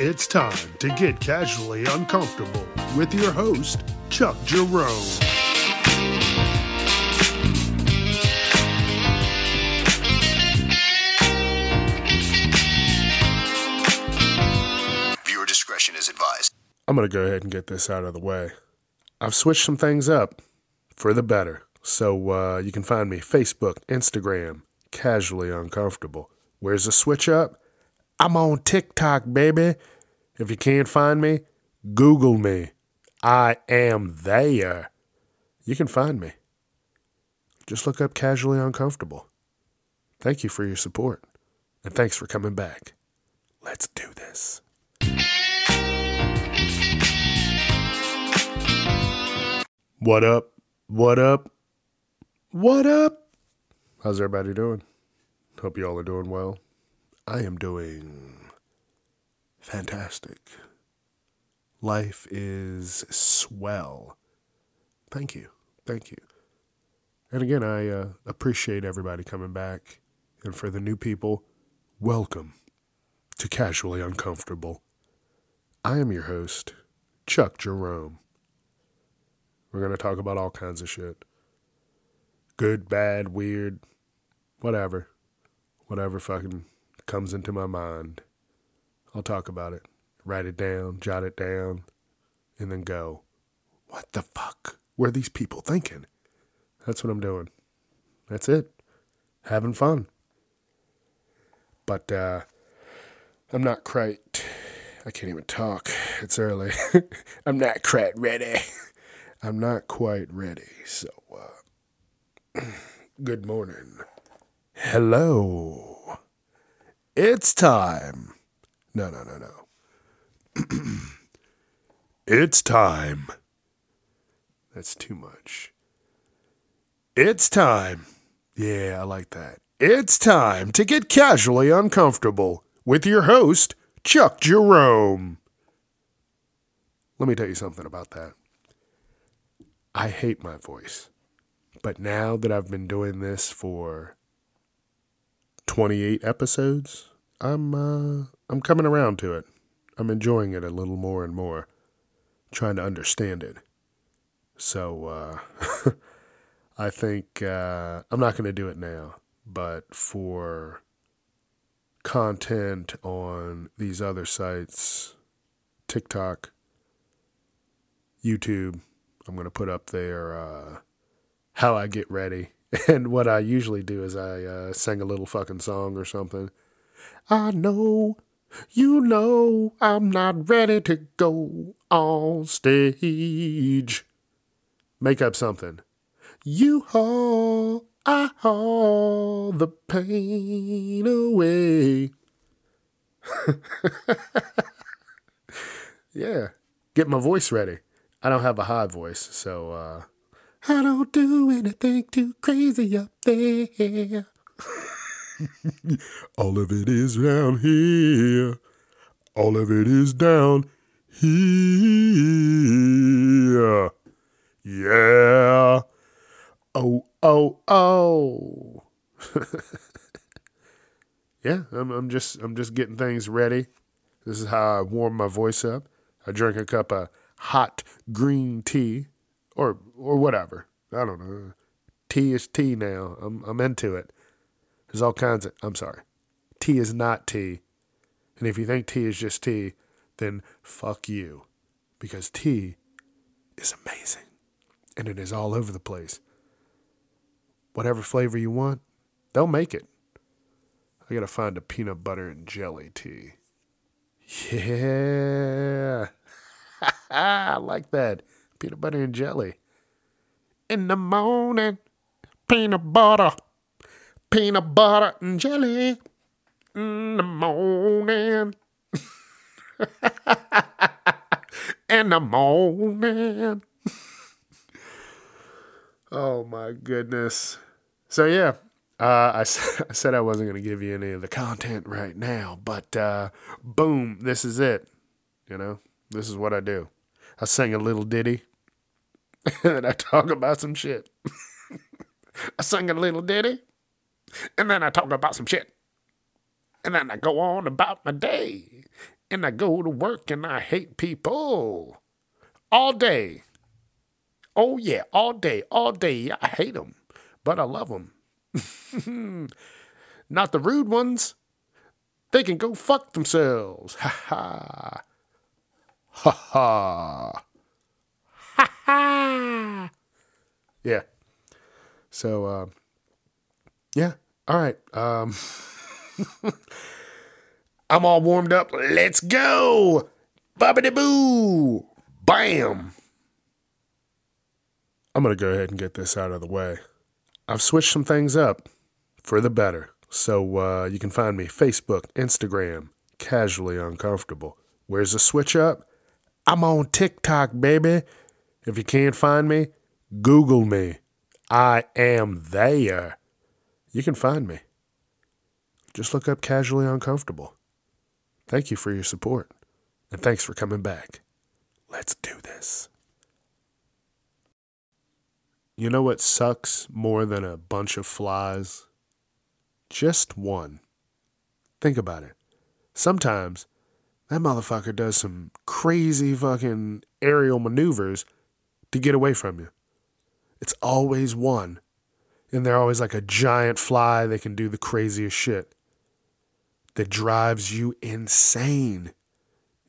It's time to get casually uncomfortable with your host, Chuck Jerome. Viewer discretion is advised. I'm going to go ahead and get this out of the way. I've switched some things up for the better. So uh, you can find me Facebook, Instagram, casually uncomfortable. Where's the switch up? I'm on TikTok, baby. If you can't find me, Google me. I am there. You can find me. Just look up casually uncomfortable. Thank you for your support. And thanks for coming back. Let's do this. What up? What up? What up? How's everybody doing? Hope you all are doing well. I am doing fantastic. Life is swell. Thank you. Thank you. And again, I uh, appreciate everybody coming back. And for the new people, welcome to Casually Uncomfortable. I am your host, Chuck Jerome. We're going to talk about all kinds of shit good, bad, weird, whatever. Whatever fucking comes into my mind. I'll talk about it. Write it down, jot it down, and then go, what the fuck were these people thinking? That's what I'm doing. That's it. Having fun. But uh, I'm not quite. I can't even talk. It's early. I'm not quite ready. I'm not quite ready. So, uh, good morning. Hello. It's time. No, no, no, no. it's time. That's too much. It's time. Yeah, I like that. It's time to get casually uncomfortable with your host, Chuck Jerome. Let me tell you something about that. I hate my voice. But now that I've been doing this for 28 episodes, I'm uh I'm coming around to it. I'm enjoying it a little more and more, trying to understand it. So uh I think uh I'm not going to do it now, but for content on these other sites, TikTok, YouTube, I'm going to put up there uh, how I get ready. And what I usually do is I uh, sing a little fucking song or something. I know, you know, I'm not ready to go on stage. Make up something. You haul, I haul the pain away. yeah, get my voice ready. I don't have a high voice, so uh, I don't do anything too crazy up there. All of it is down here. All of it is down here. Yeah. Oh, oh, oh. yeah, I'm, I'm just I'm just getting things ready. This is how I warm my voice up. I drink a cup of hot green tea or or whatever. I don't know. Tea is tea now. I'm I'm into it. There's all kinds of I'm sorry. Tea is not tea. And if you think tea is just tea, then fuck you. Because tea is amazing. And it is all over the place. Whatever flavor you want, they'll make it. I gotta find a peanut butter and jelly tea. Yeah. I like that. Peanut butter and jelly. In the morning, peanut butter, peanut butter and jelly. In the morning. in the morning. oh my goodness. So, yeah, uh, I, I said I wasn't going to give you any of the content right now, but uh, boom, this is it. You know? This is what I do. I sing a little ditty and then I talk about some shit. I sing a little ditty and then I talk about some shit. And then I go on about my day and I go to work and I hate people all day. Oh, yeah, all day, all day. I hate them, but I love them. Not the rude ones. They can go fuck themselves. Ha ha. Ha ha. Ha. Yeah. So, uh, yeah. All right. Um, I'm all warmed up. Let's go. Bubbity boo. Bam. I'm going to go ahead and get this out of the way. I've switched some things up for the better. So uh, you can find me Facebook, Instagram, casually uncomfortable. Where's the switch up? I'm on TikTok, baby. If you can't find me, Google me. I am there. You can find me. Just look up casually uncomfortable. Thank you for your support. And thanks for coming back. Let's do this. You know what sucks more than a bunch of flies? Just one. Think about it. Sometimes that motherfucker does some crazy fucking aerial maneuvers to get away from you. It's always one. And they're always like a giant fly They can do the craziest shit that drives you insane.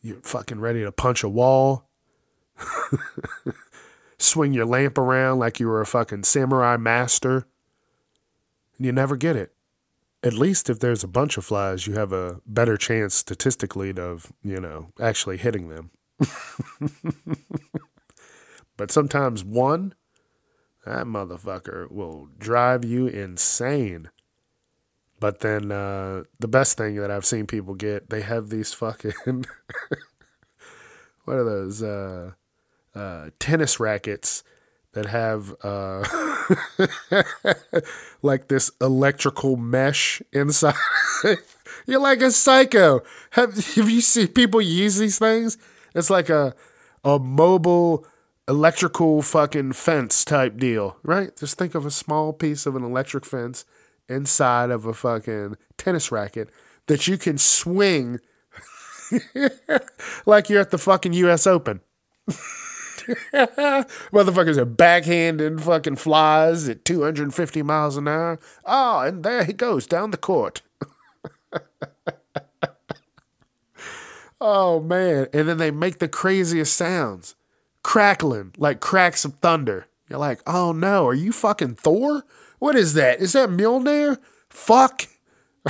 You're fucking ready to punch a wall, swing your lamp around like you were a fucking samurai master, and you never get it. At least if there's a bunch of flies, you have a better chance statistically of, you know, actually hitting them. but sometimes one, that motherfucker will drive you insane. But then uh, the best thing that I've seen people get, they have these fucking what are those uh, uh, tennis rackets that have uh, like this electrical mesh inside. You're like a psycho. Have have you seen people use these things? It's like a a mobile electrical fucking fence type deal, right? Just think of a small piece of an electric fence inside of a fucking tennis racket that you can swing like you're at the fucking US Open. Motherfuckers are backhanding fucking flies at 250 miles an hour. Oh, and there he goes down the court. oh, man. And then they make the craziest sounds crackling like cracks of thunder. You're like, oh no, are you fucking Thor? What is that? Is that Mjolnir? Fuck.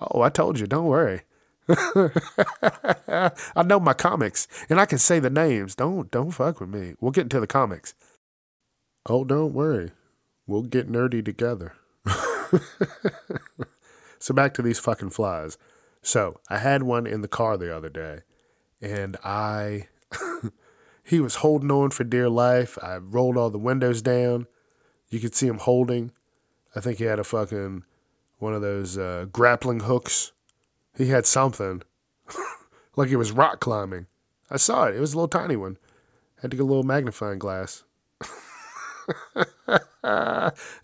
oh, I told you, don't worry. I know my comics and I can say the names. Don't don't fuck with me. We'll get into the comics. Oh, don't worry. We'll get nerdy together. so back to these fucking flies. So I had one in the car the other day and I he was holding on for dear life. I rolled all the windows down. You could see him holding. I think he had a fucking one of those uh, grappling hooks. He had something like he was rock climbing. I saw it. It was a little tiny one. Had to get a little magnifying glass.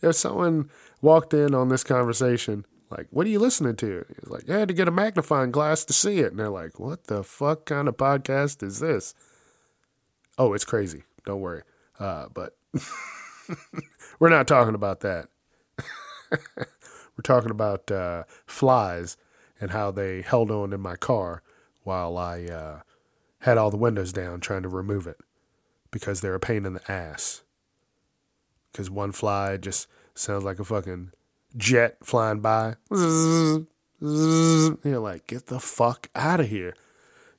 if someone walked in on this conversation, like, what are you listening to? He's like, I had to get a magnifying glass to see it. And they're like, what the fuck kind of podcast is this? Oh, it's crazy. Don't worry. Uh, but we're not talking about that. we're talking about uh, flies and how they held on in my car while I uh, had all the windows down trying to remove it because they're a pain in the ass. Because one fly just sounds like a fucking jet flying by. You're like, get the fuck out of here.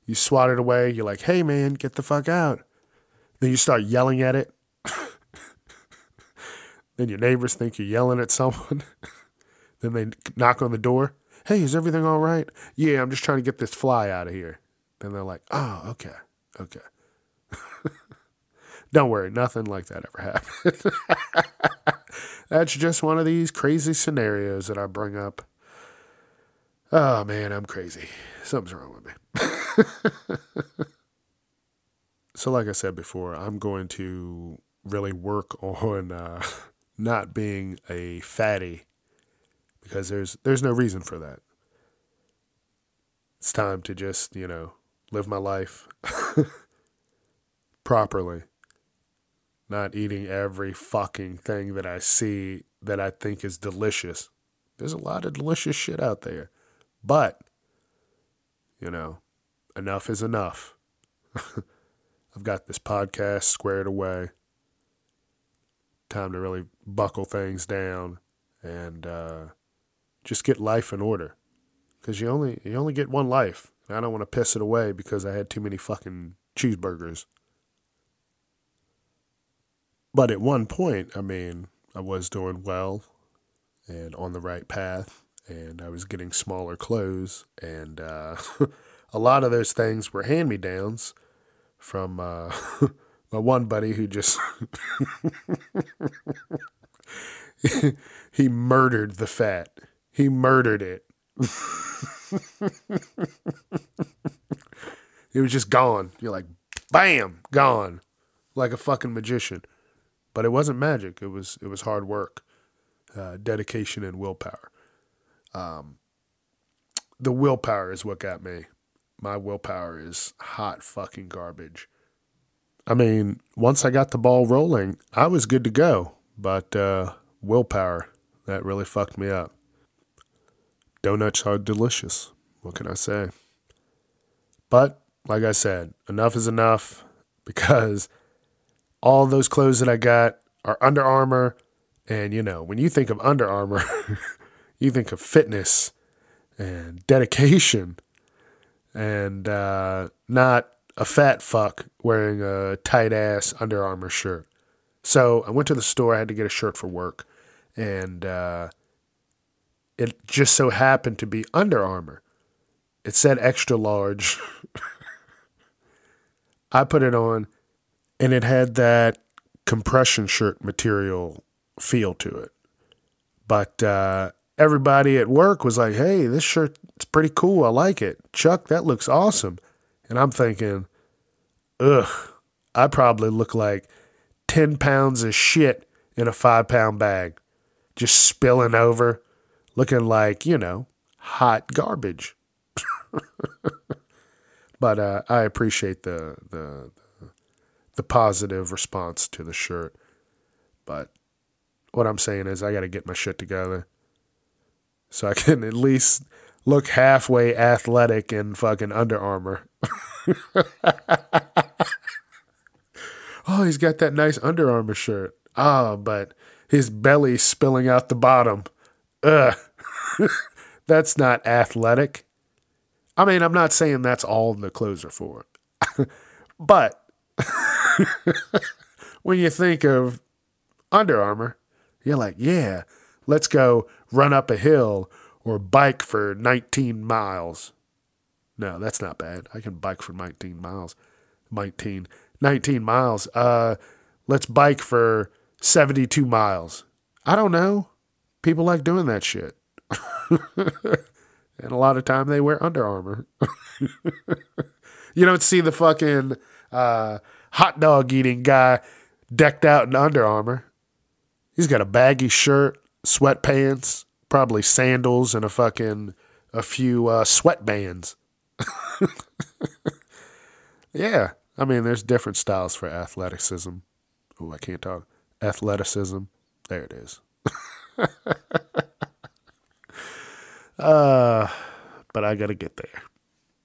You swat it away. You're like, hey man, get the fuck out. Then you start yelling at it. then your neighbors think you're yelling at someone. then they knock on the door. Hey, is everything all right? Yeah, I'm just trying to get this fly out of here. Then they're like, oh, okay, okay. Don't worry, nothing like that ever happened. That's just one of these crazy scenarios that I bring up. Oh man, I'm crazy. Something's wrong with me. So, like I said before, I'm going to really work on uh, not being a fatty because there's there's no reason for that. It's time to just, you know, live my life properly. Not eating every fucking thing that I see that I think is delicious. There's a lot of delicious shit out there. But, you know, enough is enough. I've got this podcast squared away. Time to really buckle things down and uh, just get life in order. Because you only you only get one life. And I don't want to piss it away because I had too many fucking cheeseburgers. But at one point, I mean, I was doing well and on the right path, and I was getting smaller clothes, and uh, a lot of those things were hand me downs from uh, my one buddy who just he murdered the fat. He murdered it. it was just gone. You're like, bam, gone, like a fucking magician. But it wasn't magic. It was it was hard work, uh, dedication, and willpower. Um, the willpower is what got me. My willpower is hot fucking garbage. I mean, once I got the ball rolling, I was good to go. But uh, willpower, that really fucked me up. Donuts are delicious. What can I say? But, like I said, enough is enough because all those clothes that I got are Under Armour. And, you know, when you think of Under Armour, you think of fitness and dedication and uh, not a fat fuck wearing a tight ass Under Armour shirt. So I went to the store. I had to get a shirt for work. And uh, it just so happened to be Under Armour. It said extra large. I put it on and it had that compression shirt material feel to it. But uh, everybody at work was like, hey, this shirt's pretty cool. I like it. Chuck, that looks awesome. And I'm thinking, ugh, I probably look like 10 pounds of shit in a five pound bag, just spilling over, looking like, you know, hot garbage. but uh, I appreciate the, the, the positive response to the shirt. But what I'm saying is, I got to get my shit together so I can at least look halfway athletic in fucking Under Armour. oh, he's got that nice Under Armour shirt. Ah, oh, but his belly's spilling out the bottom. Ugh. that's not athletic. I mean, I'm not saying that's all the clothes are for. but when you think of Under Armour, you're like, yeah, let's go run up a hill or bike for 19 miles. No, that's not bad. I can bike for 19 miles. 19, 19 miles. Uh, let's bike for 72 miles. I don't know. People like doing that shit. and a lot of time they wear Under Armour. you don't see the fucking uh, hot dog eating guy decked out in Under Armour. He's got a baggy shirt, sweatpants, probably sandals, and a fucking a few uh, sweatbands. yeah, I mean, there's different styles for athleticism. Oh, I can't talk. Athleticism. There it is. uh, but I got to get there.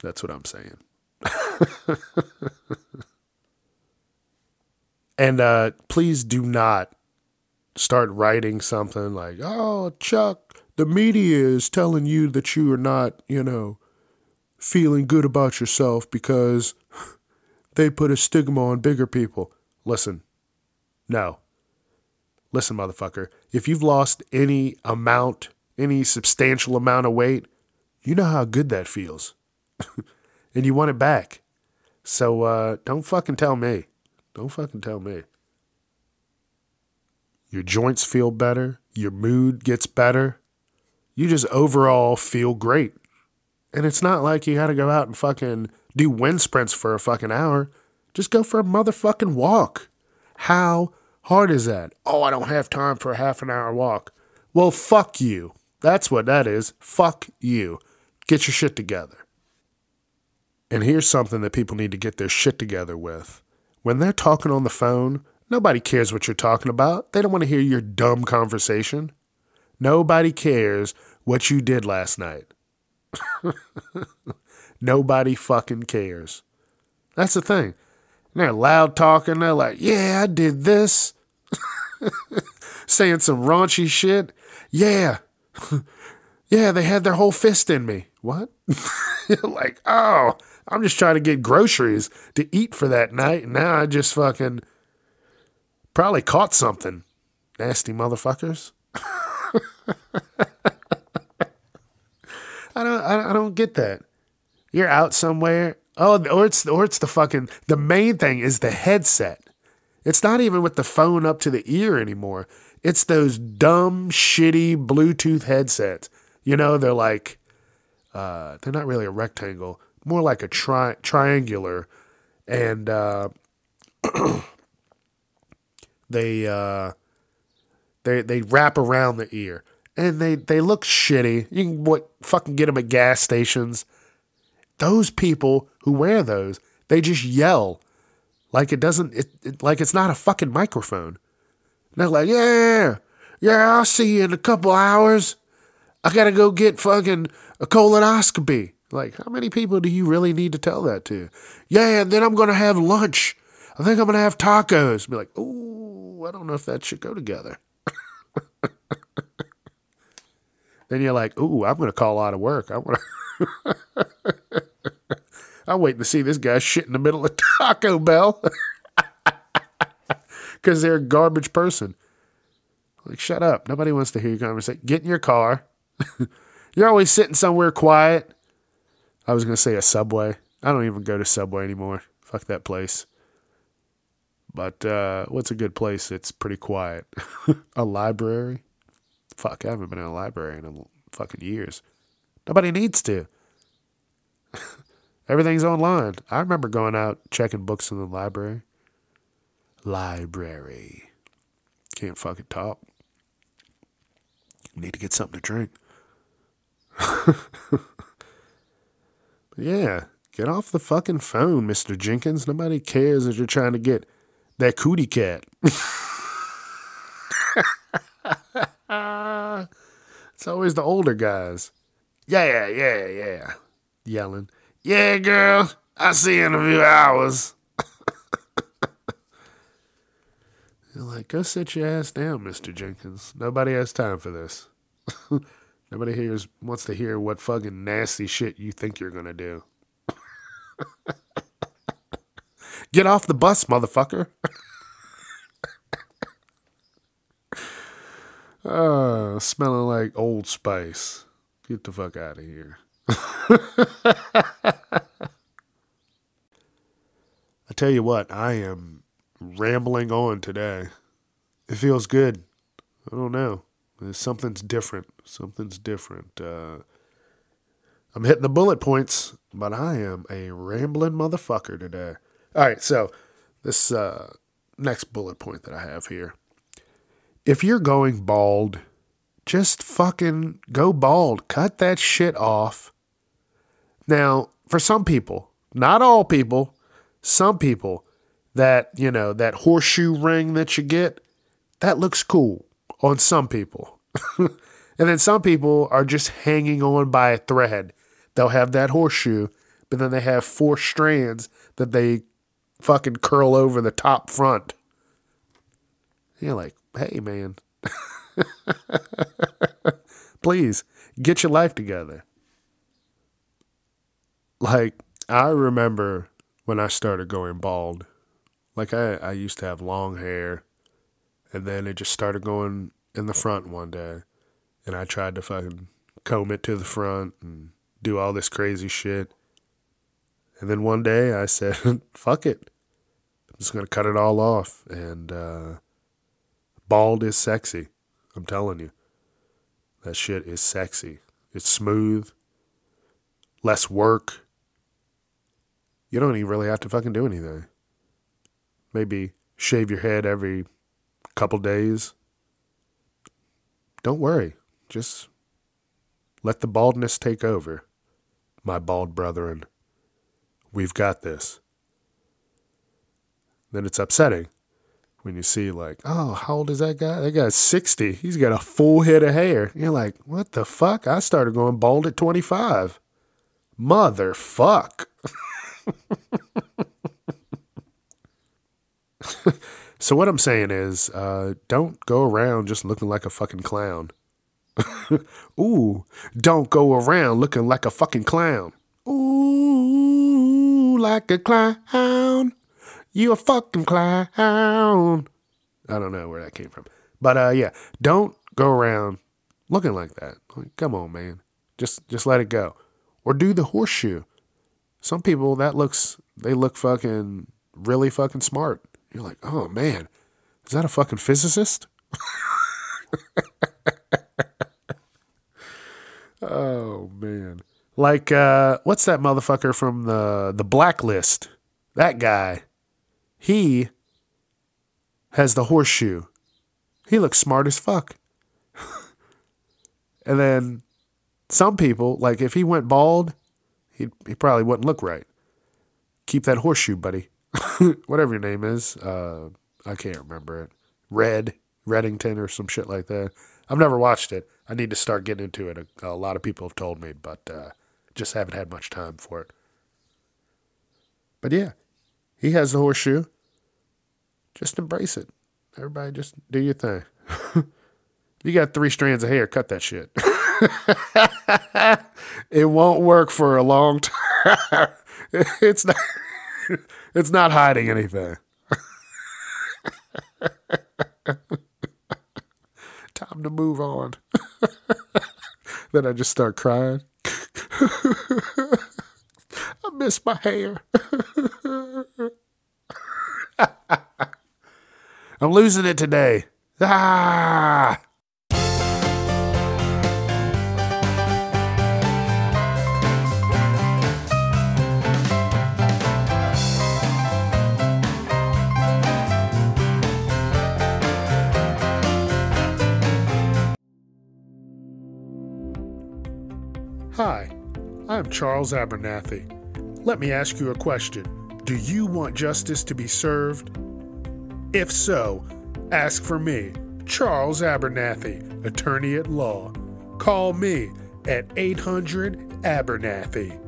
That's what I'm saying. and uh, please do not start writing something like, oh, Chuck, the media is telling you that you are not, you know, feeling good about yourself because they put a stigma on bigger people. Listen, no. Listen, motherfucker, if you've lost any amount, any substantial amount of weight, you know how good that feels. and you want it back. So uh, don't fucking tell me. Don't fucking tell me. Your joints feel better. Your mood gets better. You just overall feel great. And it's not like you got to go out and fucking do wind sprints for a fucking hour. Just go for a motherfucking walk. How hard is that? Oh, I don't have time for a half an hour walk. Well, fuck you. That's what that is. Fuck you. Get your shit together. And here's something that people need to get their shit together with. When they're talking on the phone, nobody cares what you're talking about. They don't want to hear your dumb conversation. Nobody cares what you did last night. nobody fucking cares. That's the thing. They're loud talking. They're like, yeah, I did this. Saying some raunchy shit. Yeah. yeah, they had their whole fist in me. What? like, oh, I'm just trying to get groceries to eat for that night. And now I just fucking probably caught something. Nasty motherfuckers. I don't, I don't get that. You're out somewhere. Oh, or it's, or it's the fucking, the main thing is the headset. It's not even with the phone up to the ear anymore. It's those dumb, shitty Bluetooth headsets. You know, they're like, uh, they're not really a rectangle, more like a tri- triangular, and uh, they uh, they they wrap around the ear, and they they look shitty. You can what fucking get them at gas stations. Those people who wear those, they just yell like it doesn't it, it like it's not a fucking microphone. And they're like, yeah, yeah, I'll see you in a couple hours. I gotta go get fucking a colonoscopy. Like, how many people do you really need to tell that to? Yeah, and then I'm gonna have lunch. I think I'm gonna have tacos. Be like, oh, I don't know if that should go together. then you're like, ooh, I'm gonna call out of work. I wanna I'm waiting to see this guy shit in the middle of Taco Bell. Because they're a garbage person. Like, shut up. Nobody wants to hear your conversation. Get in your car. You're always sitting somewhere quiet. I was going to say a subway. I don't even go to Subway anymore. Fuck that place. But uh, what's a good place that's pretty quiet? a library? Fuck, I haven't been in a library in a fucking years. Nobody needs to. Everything's online. I remember going out checking books in the library. Library. Can't fucking talk. Need to get something to drink. yeah, get off the fucking phone, Mr. Jenkins. Nobody cares that you're trying to get that cootie cat. it's always the older guys. Yeah, yeah, yeah. Yelling. Yeah, girl, I'll see you in a few hours. You're like, go sit your ass down, Mr. Jenkins. Nobody has time for this. Nobody hears wants to hear what fucking nasty shit you think you're gonna do. Get off the bus, motherfucker. uh, smelling like old spice. Get the fuck out of here. I tell you what, I am rambling on today. It feels good. I don't know. Something's different. Something's different. Uh, I'm hitting the bullet points, but I am a rambling motherfucker today. All right, so this uh, next bullet point that I have here. If you're going bald, just fucking go bald. Cut that shit off now, for some people, not all people, some people, that, you know, that horseshoe ring that you get, that looks cool on some people. and then some people are just hanging on by a thread. They'll have that horseshoe, but then they have four strands that they fucking curl over the top front. You're like, hey, man, please get your life together like I remember when I started going bald. Like I, I used to have long hair and then it just started going in the front one day. And I tried to fucking comb it to the front and do all this crazy shit. And then one day I said, fuck it. I'm just going to cut it all off. And uh, bald is sexy. I'm telling you. That shit is sexy. It's smooth, less work you don't even really have to fucking do anything. Maybe shave your head every couple days. Don't worry. Just let the baldness take over, my bald brethren. We've got this. Then it's upsetting when you see, like, oh, how old is that guy? That guy's 60. He's got a full head of hair. You're like, what the fuck? I started going bald at 25. Motherfuck. so, what I'm saying is, uh, don't go around just looking like a fucking clown. Ooh, don't go around looking like a fucking clown. Ooh, like a clown. You a fucking clown. I don't know where that came from. But uh yeah, don't go around looking like that. Like, come on, man. Just just let it go. Or do the horseshoe. Some people that looks they look fucking really fucking smart. You're like, "Oh man, is that a fucking physicist?" oh man. Like uh what's that motherfucker from the the blacklist? That guy. He has the horseshoe. He looks smart as fuck. and then some people, like if he went bald, he he probably wouldn't look right. Keep that horseshoe, buddy. Whatever your name is. Uh I can't remember it. Red, Reddington or some shit like that. I've never watched it. I need to start getting into it. A, a lot of people have told me, but uh, just haven't had much time for it. But yeah, he has the horseshoe. Just embrace it. Everybody just do your thing. you got three strands of hair, cut that shit. it won't work for a long time. it's not it's not hiding anything. Time to move on. then I just start crying. I miss my hair. I'm losing it today. Ah! I'm Charles Abernathy. Let me ask you a question. Do you want justice to be served? If so, ask for me, Charles Abernathy, attorney at law. Call me at 800 Abernathy.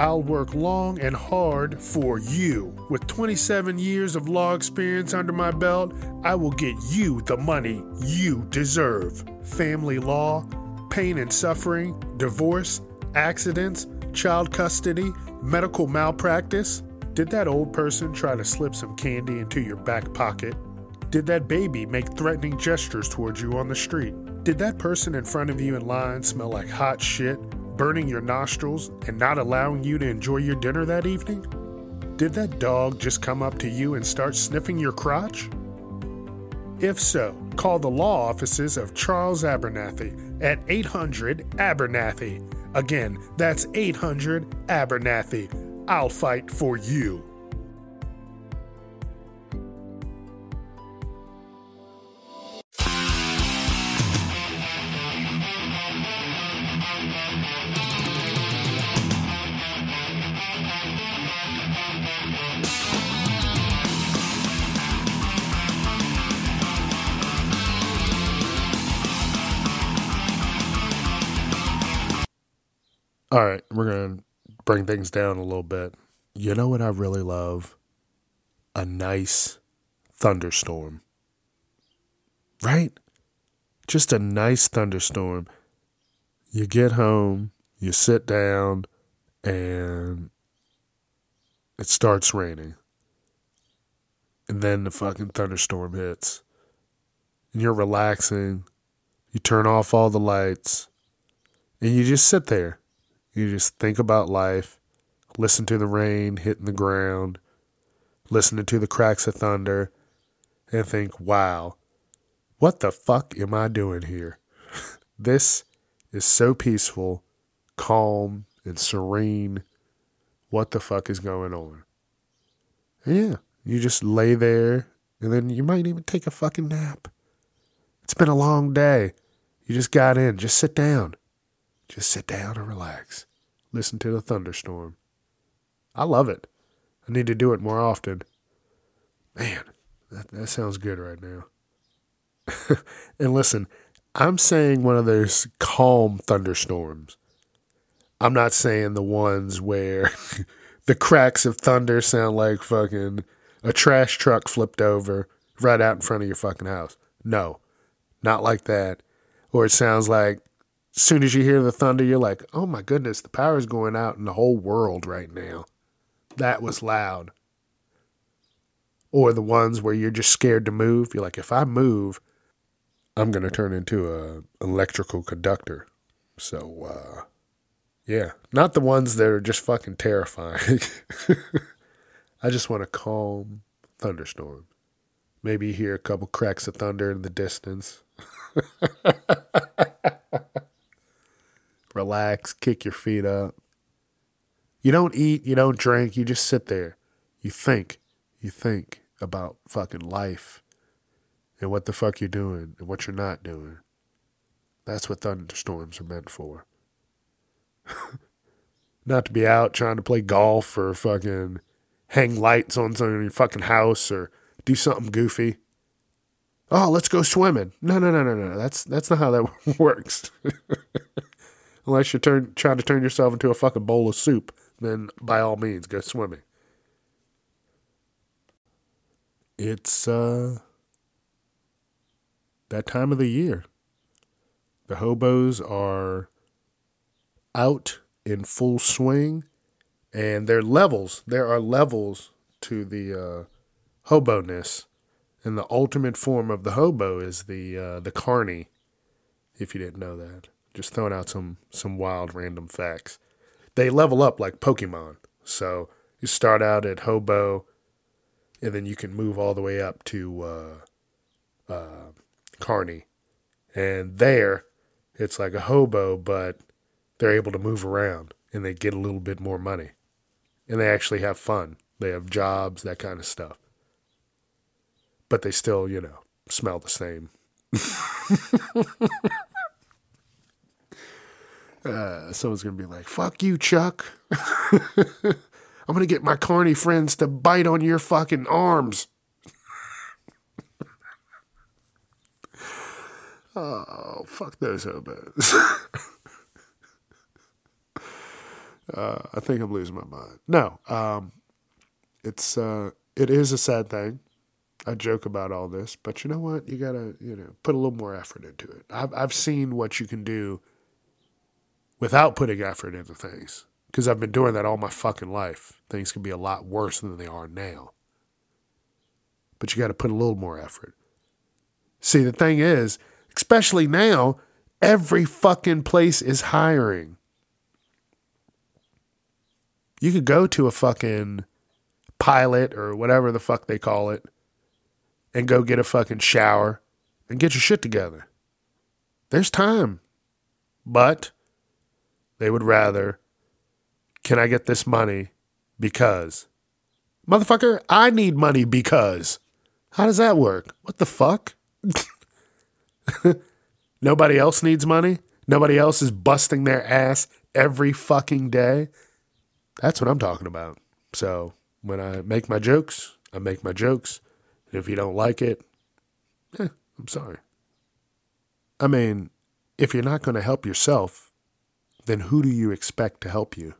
I'll work long and hard for you. With 27 years of law experience under my belt, I will get you the money you deserve. Family law, pain and suffering, divorce, accidents, child custody, medical malpractice. Did that old person try to slip some candy into your back pocket? Did that baby make threatening gestures towards you on the street? Did that person in front of you in line smell like hot shit, burning your nostrils, and not allowing you to enjoy your dinner that evening? Did that dog just come up to you and start sniffing your crotch? If so, call the law offices of Charles Abernathy at 800 Abernathy. Again, that's 800 Abernathy. I'll fight for you. All right, we're going to bring things down a little bit. You know what I really love? A nice thunderstorm. Right? Just a nice thunderstorm. You get home, you sit down, and it starts raining. And then the fucking thunderstorm hits. And you're relaxing. You turn off all the lights. And you just sit there you just think about life, listen to the rain hitting the ground, listening to the cracks of thunder, and think, wow, what the fuck am I doing here? this is so peaceful, calm, and serene. What the fuck is going on? And yeah, you just lay there, and then you might even take a fucking nap. It's been a long day. You just got in. Just sit down. Just sit down and relax. Listen to the thunderstorm. I love it. I need to do it more often. Man, that, that sounds good right now. and listen, I'm saying one of those calm thunderstorms. I'm not saying the ones where the cracks of thunder sound like fucking a trash truck flipped over right out in front of your fucking house. No, not like that. Or it sounds like as soon as you hear the thunder, you're like, oh my goodness, the power's going out in the whole world right now. That was loud. Or the ones where you're just scared to move. You're like, if I move, I'm going to turn into a electrical conductor. So, uh, yeah, not the ones that are just fucking terrifying. I just want a calm thunderstorm. Maybe hear a couple cracks of thunder in the distance. Relax, kick your feet up. You don't eat, you don't drink, you just sit there. You think, you think about fucking life and what the fuck you're doing and what you're not doing. That's what thunderstorms are meant for. not to be out trying to play golf or fucking hang lights on some your fucking house or do something goofy. Oh, let's go swimming. No, no, no, no, no. That's that's not how that works. Unless you're turn, trying to turn yourself into a fucking bowl of soup, then by all means go swimming. It's uh that time of the year. The hobos are out in full swing and there levels. There are levels to the uh, hobo-ness. And the ultimate form of the hobo is the uh, the carny, if you didn't know that. Just throwing out some some wild random facts. They level up like Pokemon. So you start out at hobo, and then you can move all the way up to uh, uh, carny. And there, it's like a hobo, but they're able to move around and they get a little bit more money. And they actually have fun. They have jobs, that kind of stuff. But they still, you know, smell the same. uh, someone's to be like, fuck you, Chuck. I'm to get my carny friends to bite on your fucking arms. oh, fuck those hobos. uh, I think I'm losing my mind. No, um, it's uh, it is a sad thing. I joke about all this, but you know what? You gotta you know put a little more effort into it. I've I've seen what you can do without putting effort into things because I've been doing that all my fucking life. Things can be a lot worse than they are now. But you got to put a little more effort. See, the thing is, especially now, every fucking place is hiring. You could go to a fucking pilot or whatever the fuck they call it and go get a fucking shower and get your shit together. There's time. But they would rather, can I get this money because? Motherfucker, I need money because. How does that work? What the fuck? Nobody else needs money? Nobody else is busting their ass every fucking day? That's what I'm talking about. So when I make my jokes, I make my jokes. If you don't like it, eh, I'm sorry. I mean, if you're not going to help yourself, then who do you expect to help you?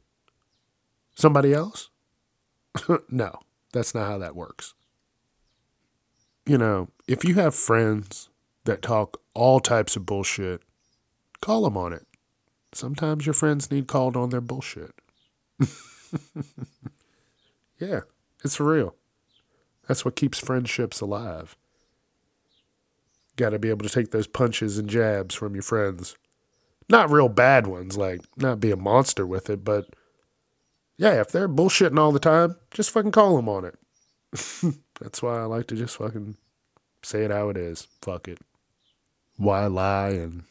Somebody else? no, that's not how that works. You know, if you have friends that talk all types of bullshit, call them on it. Sometimes your friends need called on their bullshit. yeah, it's for real. That's what keeps friendships alive. Got to be able to take those punches and jabs from your friends. Not real bad ones, like not be a monster with it, but yeah, if they're bullshitting all the time, just fucking call them on it. That's why I like to just fucking say it how it is. Fuck it. Why lie and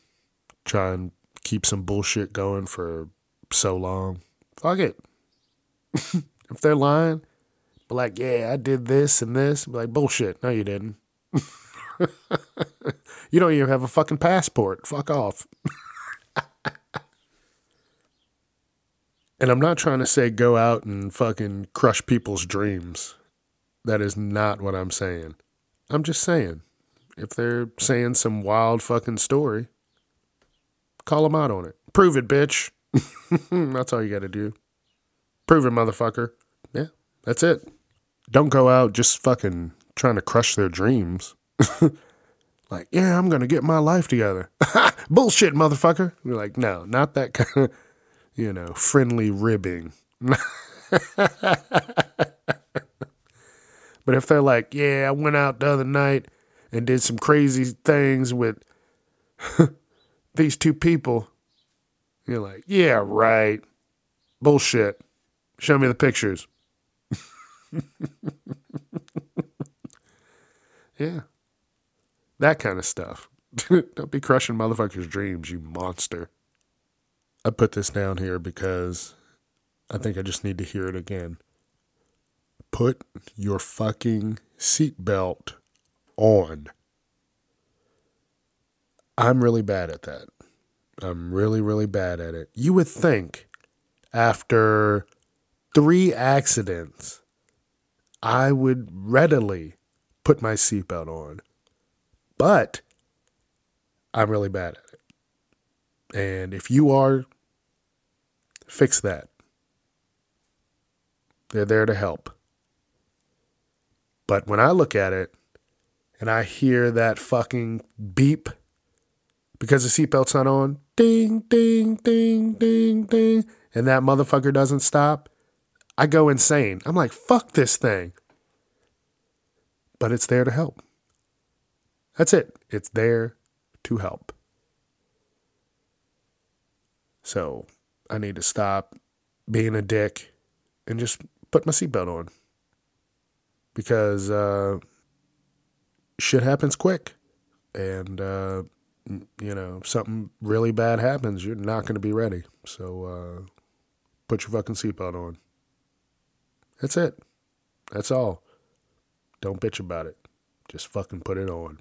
try and keep some bullshit going for so long? Fuck it. if they're lying, be like, yeah, I did this and this. Be like, bullshit. No, you didn't. you don't even have a fucking passport. Fuck off. And I'm not trying to say go out and fucking crush people's dreams. That is not what I'm saying. I'm just saying, if they're saying some wild fucking story, call them out on it. Prove it, bitch. that's all you got to do. Prove it, motherfucker. Yeah, that's it. Don't go out just fucking trying to crush their dreams. like, yeah, I'm going to get my life together. Bullshit, motherfucker. You're like, no, not that kind of you know, friendly ribbing. but if they're like, yeah, I went out the other night and did some crazy things with these two people, you're like, yeah, right. Bullshit. Show me the pictures. yeah. That kind of stuff. Don't be crushing motherfuckers' dreams, you monster. I put this down here because I think I just need to hear it again. Put your fucking seatbelt on. I'm really bad at that. I'm really, really bad at it. You would think after three accidents, I would readily put my seatbelt on. But I'm really bad at it. And if you are, fix that. They're there to help. But when I look at it and I hear that fucking beep because the seatbelt's not on, ding, ding, ding, ding, ding, and that motherfucker doesn't stop, I go insane. I'm like, fuck this thing. But it's there to help. That's it. It's there to help. So I need to stop being a dick and just put my seatbelt on. Because uh, shit happens quick. And, uh, you know, something really bad happens, you're not going to be ready. So uh, put your fucking seatbelt on. That's it. That's all. Don't bitch about it. Just fucking put it on.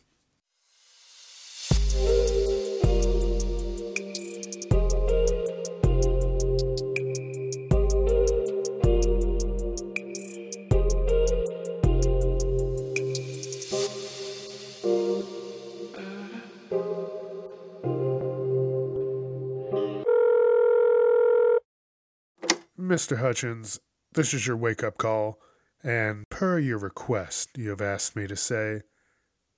Mr. Hutchins, this is your wake up call, and per your request, you have asked me to say,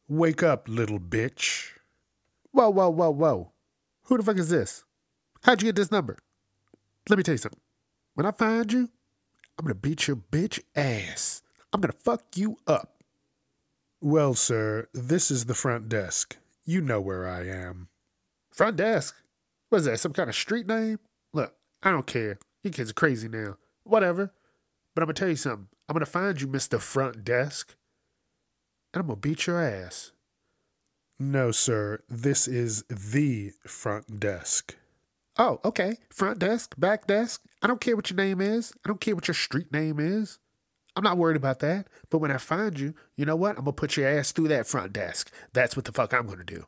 Wake up, little bitch. Whoa, whoa, whoa, whoa. Who the fuck is this? How'd you get this number? Let me tell you something. When I find you, I'm gonna beat your bitch ass. I'm gonna fuck you up. Well, sir, this is the front desk. You know where I am. Front desk? What is that, some kind of street name? Look, I don't care. You kids are crazy now. Whatever. But I'm going to tell you something. I'm going to find you, Mr. Front Desk, and I'm going to beat your ass. No, sir. This is the front desk. Oh, okay. Front desk, back desk. I don't care what your name is. I don't care what your street name is. I'm not worried about that. But when I find you, you know what? I'm going to put your ass through that front desk. That's what the fuck I'm going to do.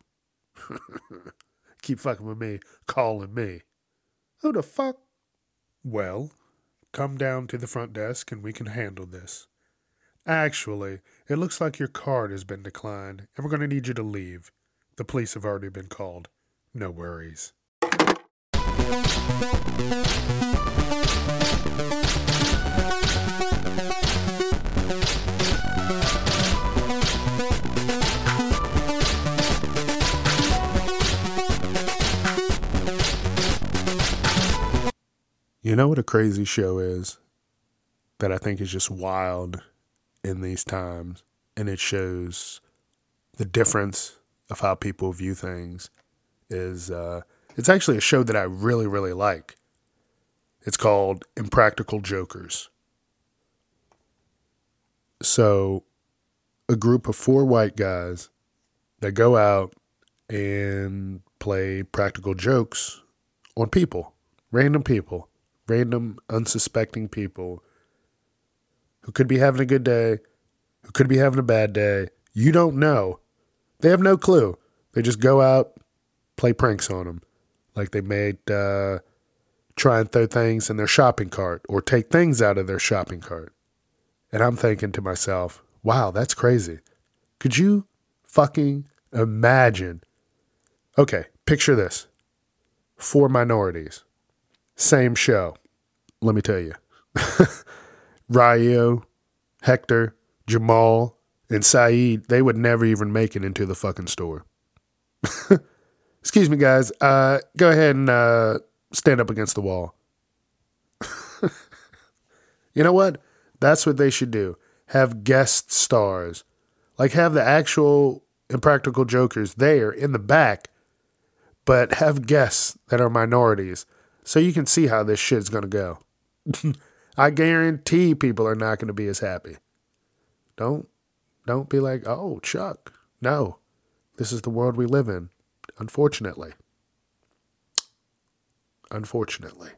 Keep fucking with me, calling me. Who the fuck well, come down to the front desk and we can handle this. Actually, it looks like your card has been declined and we're going to need you to leave. The police have already been called. No worries. You know what a crazy show is that I think is just wild in these times, and it shows the difference of how people view things. Is uh, it's actually a show that I really really like. It's called Impractical Jokers. So, a group of four white guys that go out and play practical jokes on people, random people random, unsuspecting people who could be having a good day, who could be having a bad day. You don't know. They have no clue. They just go out, play pranks on them. Like they made uh, try and throw things in their shopping cart or take things out of their shopping cart. And I'm thinking to myself, wow, that's crazy. Could you fucking imagine? Okay, picture this four minorities, same show. Let me tell you Ryo, Hector, Jamal, and Saeed, they would never even make it into the fucking store. Excuse me, guys. Uh, go ahead and uh, stand up against the wall. you know what? That's what they should do. Have guest stars. Like have the actual impractical jokers there in the back, but have guests that are minorities so you can see how this shit's going to go. I guarantee people are not going to be as happy. Don't don't be like, "Oh, Chuck." No. This is the world we live in, unfortunately. Unfortunately.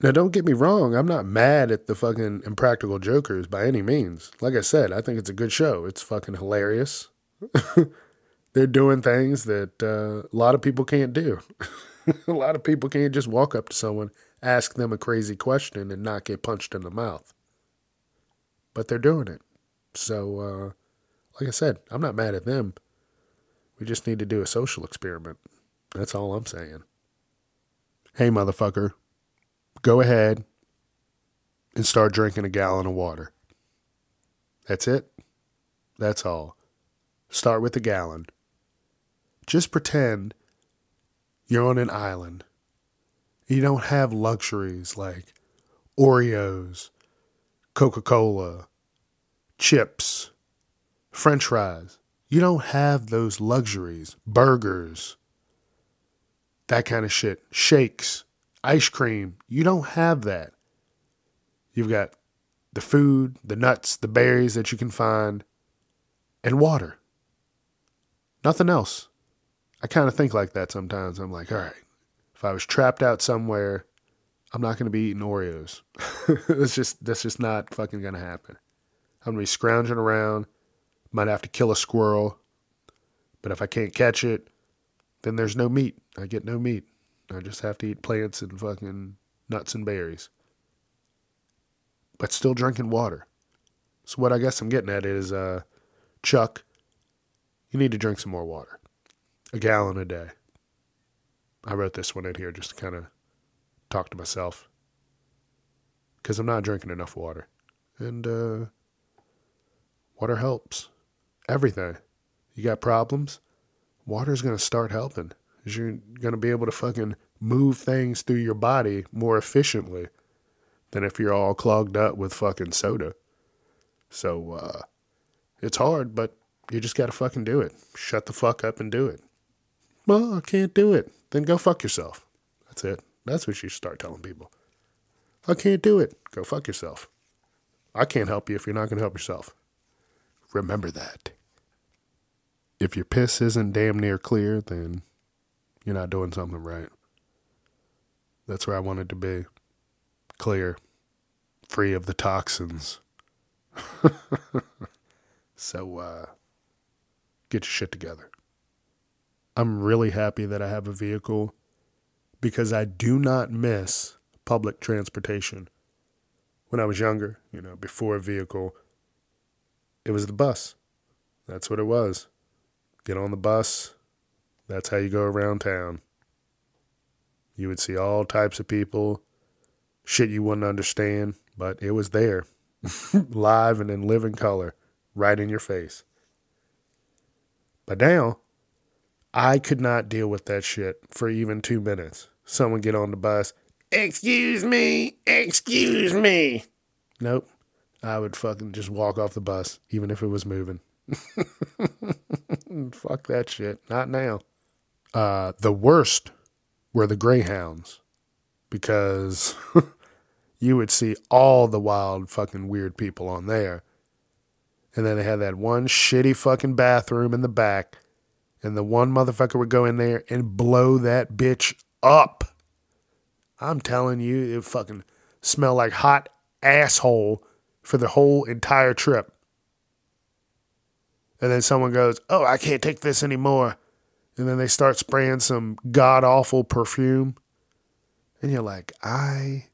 Now, don't get me wrong. I'm not mad at the fucking Impractical Jokers by any means. Like I said, I think it's a good show. It's fucking hilarious. They're doing things that uh, a lot of people can't do. a lot of people can't just walk up to someone, ask them a crazy question, and not get punched in the mouth. But they're doing it. So, uh, like I said, I'm not mad at them. We just need to do a social experiment. That's all I'm saying. Hey, motherfucker, go ahead and start drinking a gallon of water. That's it. That's all. Start with a gallon. Just pretend you're on an island. You don't have luxuries like Oreos, Coca Cola, chips, french fries. You don't have those luxuries, burgers, that kind of shit, shakes, ice cream. You don't have that. You've got the food, the nuts, the berries that you can find, and water. Nothing else. I kind of think like that sometimes. I'm like, all right, if I was trapped out somewhere, I'm not going to be eating Oreos. that's just that's just not fucking going to happen. I'm going to be scrounging around. Might have to kill a squirrel. But if I can't catch it, then there's no meat. I get no meat. I just have to eat plants and fucking nuts and berries. But still drinking water. So what I guess I'm getting at is, uh, Chuck, you need to drink some more water. A gallon a day. I wrote this one in here just to kind of talk to myself. Because I'm not drinking enough water. And, uh, water helps. Everything. You got problems? Water's going to start helping. You're going to be able to fucking move things through your body more efficiently than if you're all clogged up with fucking soda. So, uh, it's hard, but you just got to fucking do it. Shut the fuck up and do it. Well, I can't do it. Then go fuck yourself. That's it. That's what you should start telling people. I can't do it. Go fuck yourself. I can't help you if you're not going to help yourself. Remember that. If your piss isn't damn near clear, then you're not doing something right. That's where I wanted to be. Clear. Free of the toxins. so, uh, get your shit together. I'm really happy that I have a vehicle because I do not miss public transportation. When I was younger, you know, before a vehicle, it was the bus. That's what it was. Get on the bus. That's how you go around town. You would see all types of people, shit you wouldn't understand, but it was there, live and in living color, right in your face. But now, I could not deal with that shit for even two minutes. Someone get on the bus. Excuse me, excuse me. Nope. I would fucking just walk off the bus, even if it was moving. Fuck that shit. Not now. Uh, the worst were the Greyhounds because you would see all the wild fucking weird people on there. And then they had that one shitty fucking bathroom in the back. And the one motherfucker would go in there and blow that bitch up. I'm telling you, it fucking smelled like hot asshole for the whole entire trip. And then someone goes, Oh, I can't take this anymore. And then they start spraying some god awful perfume. And you're like, I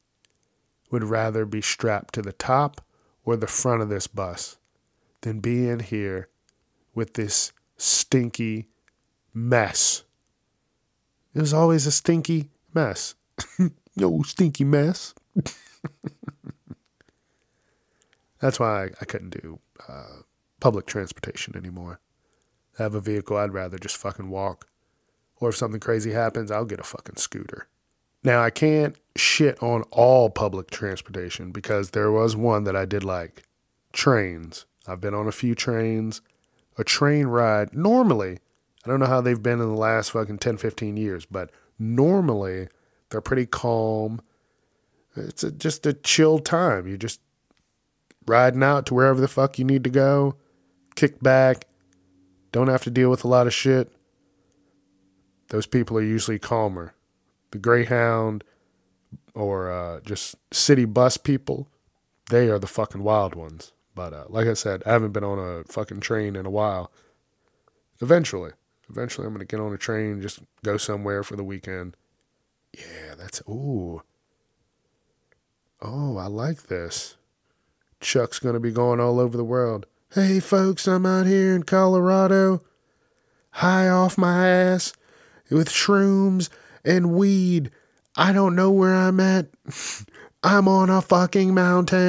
would rather be strapped to the top or the front of this bus than be in here with this stinky mess. It was always a stinky mess. no stinky mess. That's why I, I couldn't do uh, public transportation anymore. I have a vehicle, I'd rather just fucking walk. Or if something crazy happens, I'll get a fucking scooter. Now, I can't shit on all public transportation because there was one that I did like trains. I've been on a few trains. A train ride, normally, I don't know how they've been in the last fucking 10, 15 years, but normally they're pretty calm. It's a, just a chill time. You're just riding out to wherever the fuck you need to go, kick back, don't have to deal with a lot of shit. Those people are usually calmer the Greyhound or uh, just city bus people, they are the fucking wild ones. But uh, like I said, I haven't been on a fucking train in a while. Eventually, eventually, I'm gonna get on a train, and just go somewhere for the weekend. Yeah, that's ooh. Oh, I like this. Chuck's gonna be going all over the world. Hey, folks, I'm out here in Colorado, high off my ass, with shrooms and weed. I don't know where I'm at. I'm on a fucking mountain.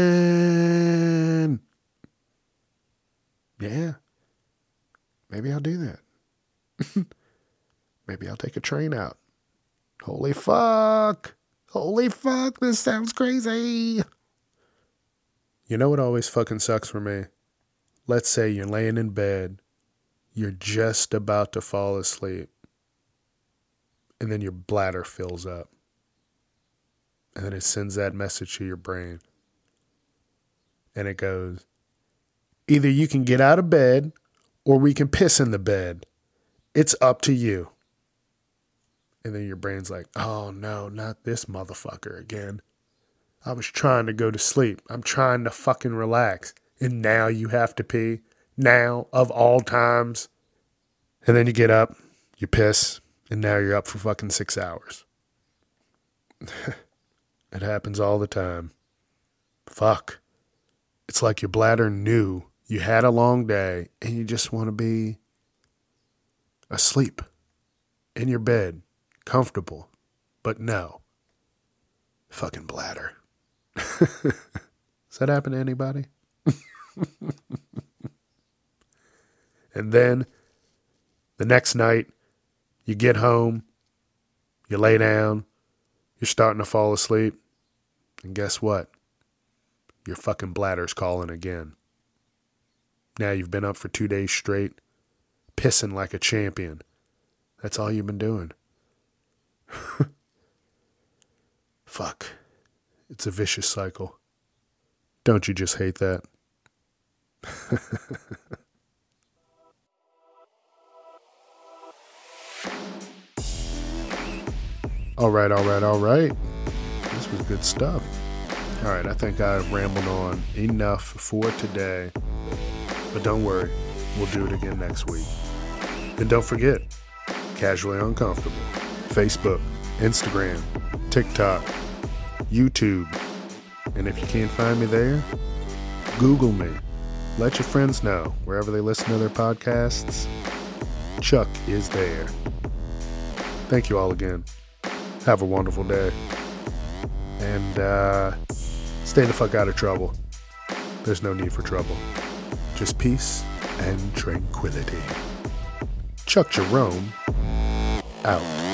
Yeah. Maybe I'll do that. Maybe I'll take a train out. Holy fuck. Holy fuck, this sounds crazy. You know what always fucking sucks for me? Let's say you're laying in bed, you're just about to fall asleep and then your bladder fills up. And then it sends that message to your brain. And it goes, either you can get out of bed or we can piss in the bed. It's up to you. And then your brain's like, oh no, not this motherfucker again. I was trying to go to sleep. I'm trying to fucking relax. And now you have to pee. Now, of all times. And then you get up, you piss, and now you're up for fucking six hours. it happens all the time. Fuck. It's like your bladder knew you had a long day and you just want to be asleep in your bed, comfortable. But no. Fucking bladder. Does that happen to anybody? and then the next night, you get home, you lay down, you're starting to fall asleep, and guess what? Your fucking bladder's calling again. Now you've been up for two days straight, pissing like a champion. That's all you've been doing. Fuck. It's a vicious cycle. Don't you just hate that? All right, all right, all right. This was good stuff. All right, I think I've rambled on enough for today. But don't worry, we'll do it again next week. And don't forget, Casually Uncomfortable, Facebook, Instagram, TikTok, YouTube. And if you can't find me there, Google me. Let your friends know wherever they listen to their podcasts. Chuck is there. Thank you all again. Have a wonderful day. And uh, stay the fuck out of trouble. There's no need for trouble. Just peace and tranquility. Chuck Jerome out.